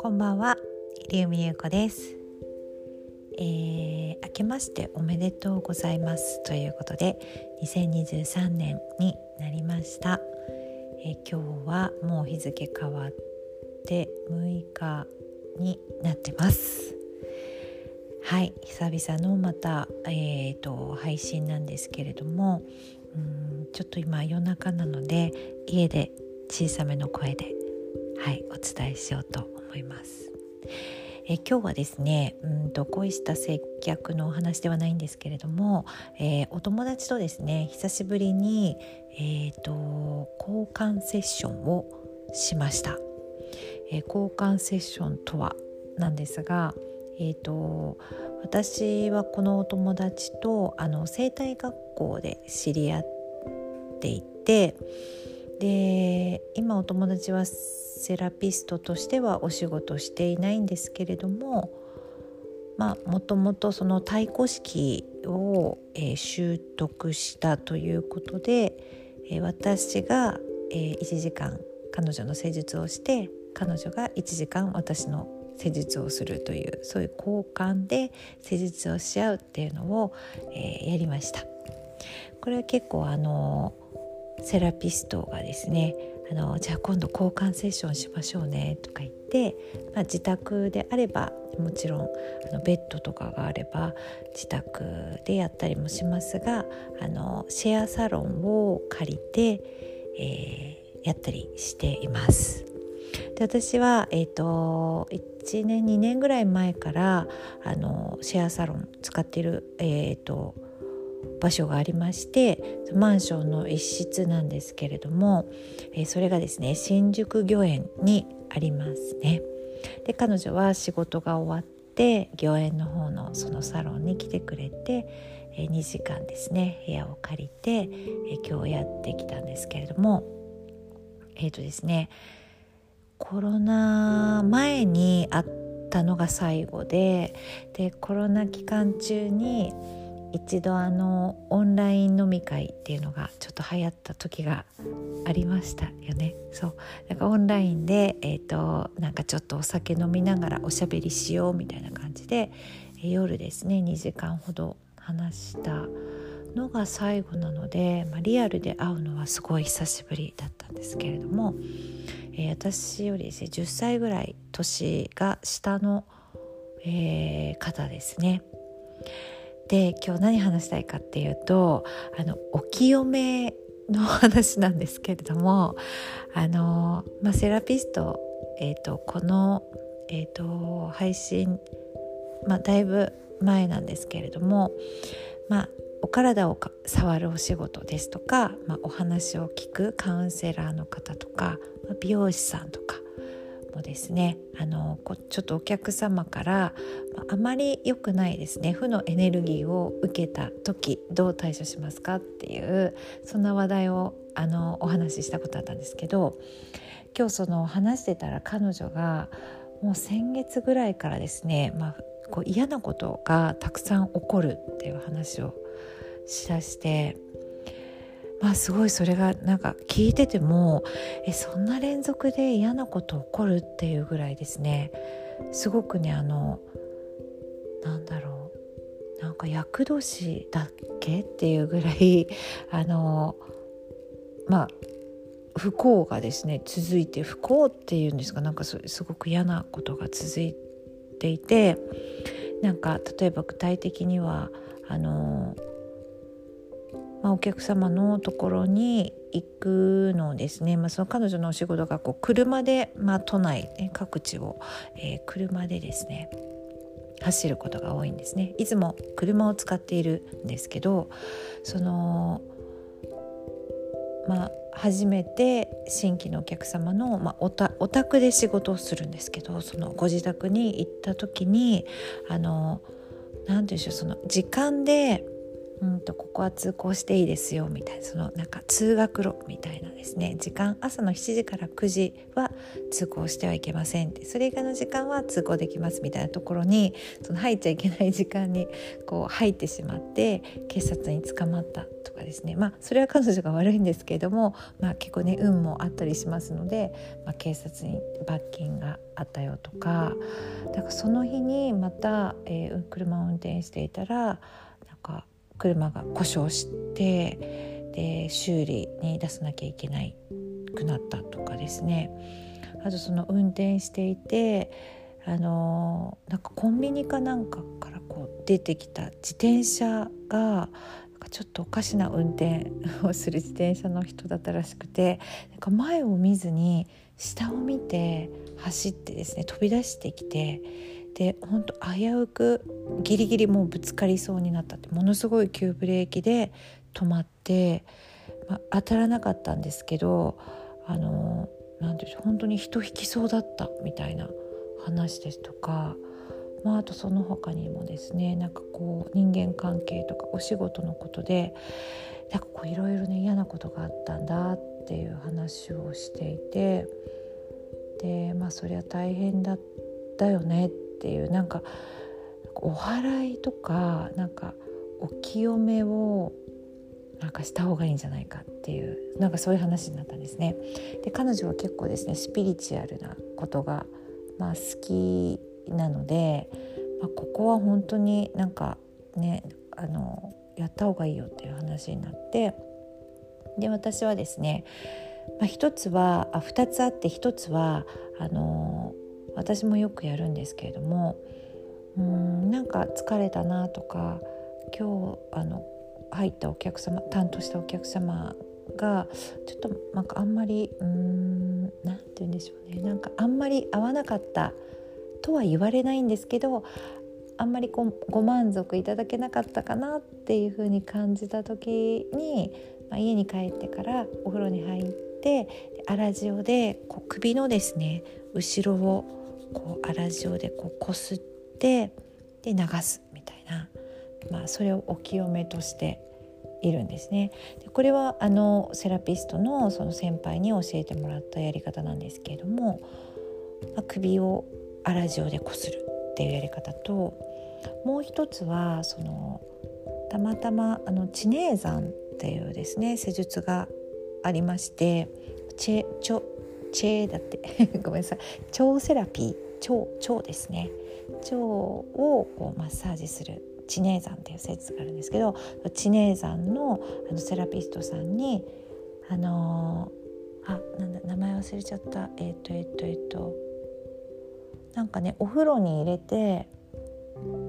こんばんは、入海優子です、えー、明けましておめでとうございます。ということで2023年になりました、えー、今日はもう日付変わって6日になってます。はい久々のまた、えーと、配信なんですけれどもうんちょっと今夜中なので家で小さめの声で、はい、お伝えしようと思います。え今日はですねうんと恋した接客のお話ではないんですけれども、えー、お友達とですね久しぶりに、えーと、交換セッションをしました、えー、交換セッションとはなんですが、えーと、私はこのお友達とあの生態学校で知り合っていてで今お友達はセラピストとしてはお仕事していないんですけれどもまあもともとその太鼓式を、えー、習得したということで、えー、私が、えー、1時間彼女の施術をして彼女が1時間私の施術をするというそういう交換で施術をし合うっていうのを、えー、やりました。これは結構あのセラピストがですねあのじゃあ今度交換セッションしましょうねとか言って、まあ、自宅であればもちろんあのベッドとかがあれば自宅でやったりもしますがあのシェアサロンを借りて、えー、やったりしています。で私は、えーと、1年2年ぐらい前からあのシェアサロン使ってる、えーと、場所がありましてマンションの一室なんですけれども、えー、それがですね新宿御苑にありますね。で彼女は仕事が終わって御苑の方のそのサロンに来てくれて、えー、2時間ですね部屋を借りて、えー、今日やってきたんですけれどもえっ、とですねコロナ前に会ったのが最後ででコロナ期間中に一度あのオンライン飲み会っていうのがちょっと流行った時がありましたよね。そう。なんかオンラインで、えーと、なんかちょっとお酒飲みながらおしゃべりしようみたいな感じで、夜ですね2時間ほど話したのが最後なので、まあ、リアルで会うのはすごい久しぶりだったんですけれども、えー、私よりですね10歳ぐらい年が下の、えー、方ですね。で今日何話したいかっていうとあのお清めの話なんですけれどもあの、まあ、セラピスト、えーと、この、えーと、配信、まあ、だいぶ前なんですけれども、まあ、お体を触るお仕事ですとか、まあ、お話を聞くカウンセラーの方とか、まあ、美容師さんとかもですねあのちょっとお客様からあまり良くないですね。負のエネルギーを受けた時どう対処しますかっていうそんな話題をあのお話ししたことあったんですけど今日その話してたら彼女がもう先月ぐらいからですね、まあ、こう嫌なことがたくさん起こるっていう話をしだしてまあすごいそれがなんか聞いててもえそんな連続で嫌なこと起こるっていうぐらいですね。すごくねあのなんだろう。なんか厄年だっけっていうぐらい あのまあ不幸がですね続いて不幸っていうんですか。なんかすごく嫌なことが続いていてなんか例えば具体的にはあのまあ、お客様のところに行くのですね、まあ、その彼女のお仕事がこう車で、まあ、都内、ね、各地を、えー、車でですね走ることが多いんですね。いつも車を使っているんですけどそのまあ初めて新規のお客様の、まあ、おたお宅で仕事をするんですけどそのご自宅に行った時にあの何て言うんでしょうその時間でうんとここは通行していいですよみたいなそのなんか通学路みたいなですね。時間朝の7時から9時は通行してはいけませんって。それ以外の時間は通行できますみたいなところにその入っちゃいけない時間にこう入ってしまって警察に捕まったとかですね。まあそれは彼女が悪いんですけれども、まあ、結構ね運もあったりしますので、まあ、警察に罰金があったよとかだからその日にまた、えー、車を運転していたら車が故障してで修理に出さなきゃいけないくなったとかですね。あとその運転していてあのなんかコンビニかなんかからこう出てきた自転車がちょっとおかしな運転をする自転車の人だったらしくてなんか前を見ずに下を見て走ってですね飛び出してきてで本当危うくギリギリもうぶつかりそうになったってものすごい急ブレーキで止まって、まあ、当たらなかったんですけどあの何て言う本当に人引きそうだったみたいな話ですとか、まあ、あとその他にもですねなんかこう人間関係とかお仕事のことでなんかこういろいろね嫌なことがあったんだっていう話をしていてでまあそりゃ大変だったよねってていうなんかお祓いとかなんかお清めをなんかした方がいいんじゃないかっていうなんかそういう話になったんですね。で彼女は結構ですねスピリチュアルなことが、まあ、好きなので、まあ、ここは本当になんかねあのやった方がいいよっていう話になってで私はですね、まあ、一つはあ2つあって一つはあの私もよくやるんですけれどもうんなんか疲れたなとか今日あの入ったお客様担当したお客様がちょっとなんかあんまりうーん何て言うんでしょうね。なんかあんまり合わなかったとは言われないんですけどあんまりごご満足いただけなかったかなっていう風に感じた時に、まあ、家に帰ってからお風呂に入って粗塩でこう首のですね後ろをこう粗塩でこうこすってで流すみたいなまあ、それをお清めとしているんですね。でこれはあのセラピストのその先輩に教えてもらったやり方なんですけれども、まあ、首を粗塩でこするっていうやり方ともう一つはそのたまたまあの知名山っていうですね施術がありましてチェチョチェだって。ごめんなさい。腸セラピー。腸腸ですね。腸をこうマッサージする知名山っていう説があるんですけど知名山のあのセラピストさんにあのー、あなんだ名前忘れちゃった。えっ、ー、とえっ、ー、とえっ、と。なんかねお風呂に入れて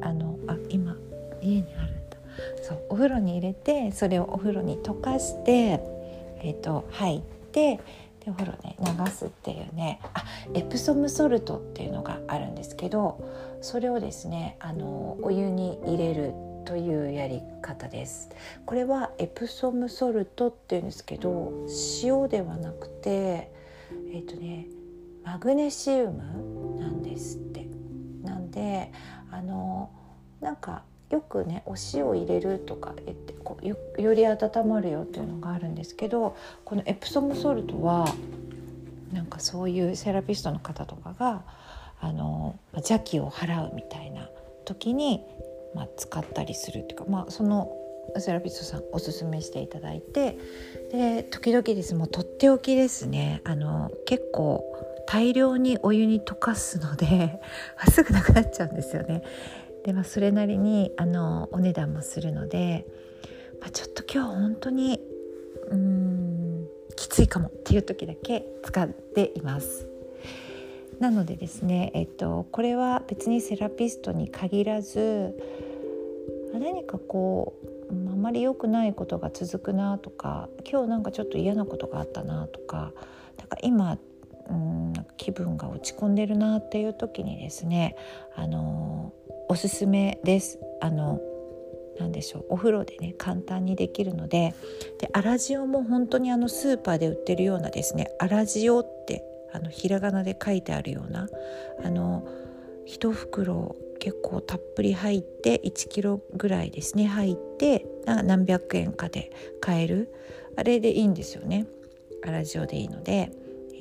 あのあ今家にあるんだ。そうお風呂に入れてそれをお風呂に溶かしてえっ、と入ってでお風呂ね流すっていうねあエプソムソルトっていうのがあるんですけどそれをですねあのお湯に入れるというやり方です。これはエプソムソルトっていうんですけど塩ではなくてえっ、ー、とねマグネシウムなんですって。なんであのなんかよくねお塩入れるとか言ってこうよより温まるよっていうのがあるんですけどこのエプソムソルトはなんかそういうセラピストの方とかがあの邪気を払うみたいな時に、まあ、使ったりするっていうか、まあ、そのセラピストさんおすすめしていただいてで時々ですもうとっておきですねあの結構大量にお湯に溶かすので すぐなくなっちゃうんですよね。でまあ、それなりにあのお値段もするので、まあ、ちょっと今日本当にうんきついかもっていう時だけ使っています。なのでですね、えっと、これは別にセラピストに限らず何かこうあまり良くないことが続くなとか今日なんかちょっと嫌なことがあったなとかなんか今うん気分が落ち込んでるなっていう時にですねあのおすすめです。あの何でしょう。お風呂でね簡単にできるので。で粗塩も本当にあのスーパーで売ってるようなですね粗塩ってあのひらがなで書いてあるようなあの1袋結構たっぷり入って1キロぐらいですね入って何百円かで買える。あれでいいんですよね。粗塩でいいので、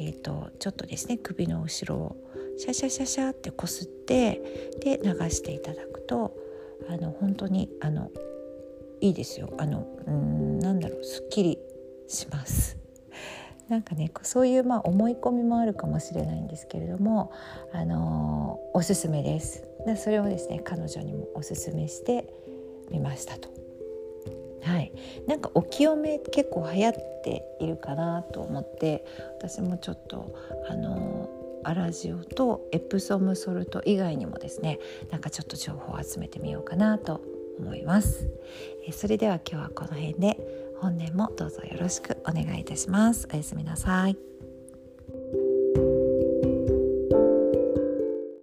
えーと、ちょっとですね首の後ろをシャシャシャシャってこすってで流していただくとあの本当にあのいいですよ。あのうんなんだろうすっきりします。なんかねそういうまあ思い込みもあるかもしれないんですけれども、あのー、おすすめです。でそれをですね彼女にもおすすめしてみましたと。はい、なんかお清め結構流行っているかなと思って私もちょっとあのアラジオとエプソムソルト以外にもですねなんかちょっと情報を集めてみようかなと思います。えそれでは今日はこの辺で本年もどうぞよろしくお願いいたします。おやすみなさい。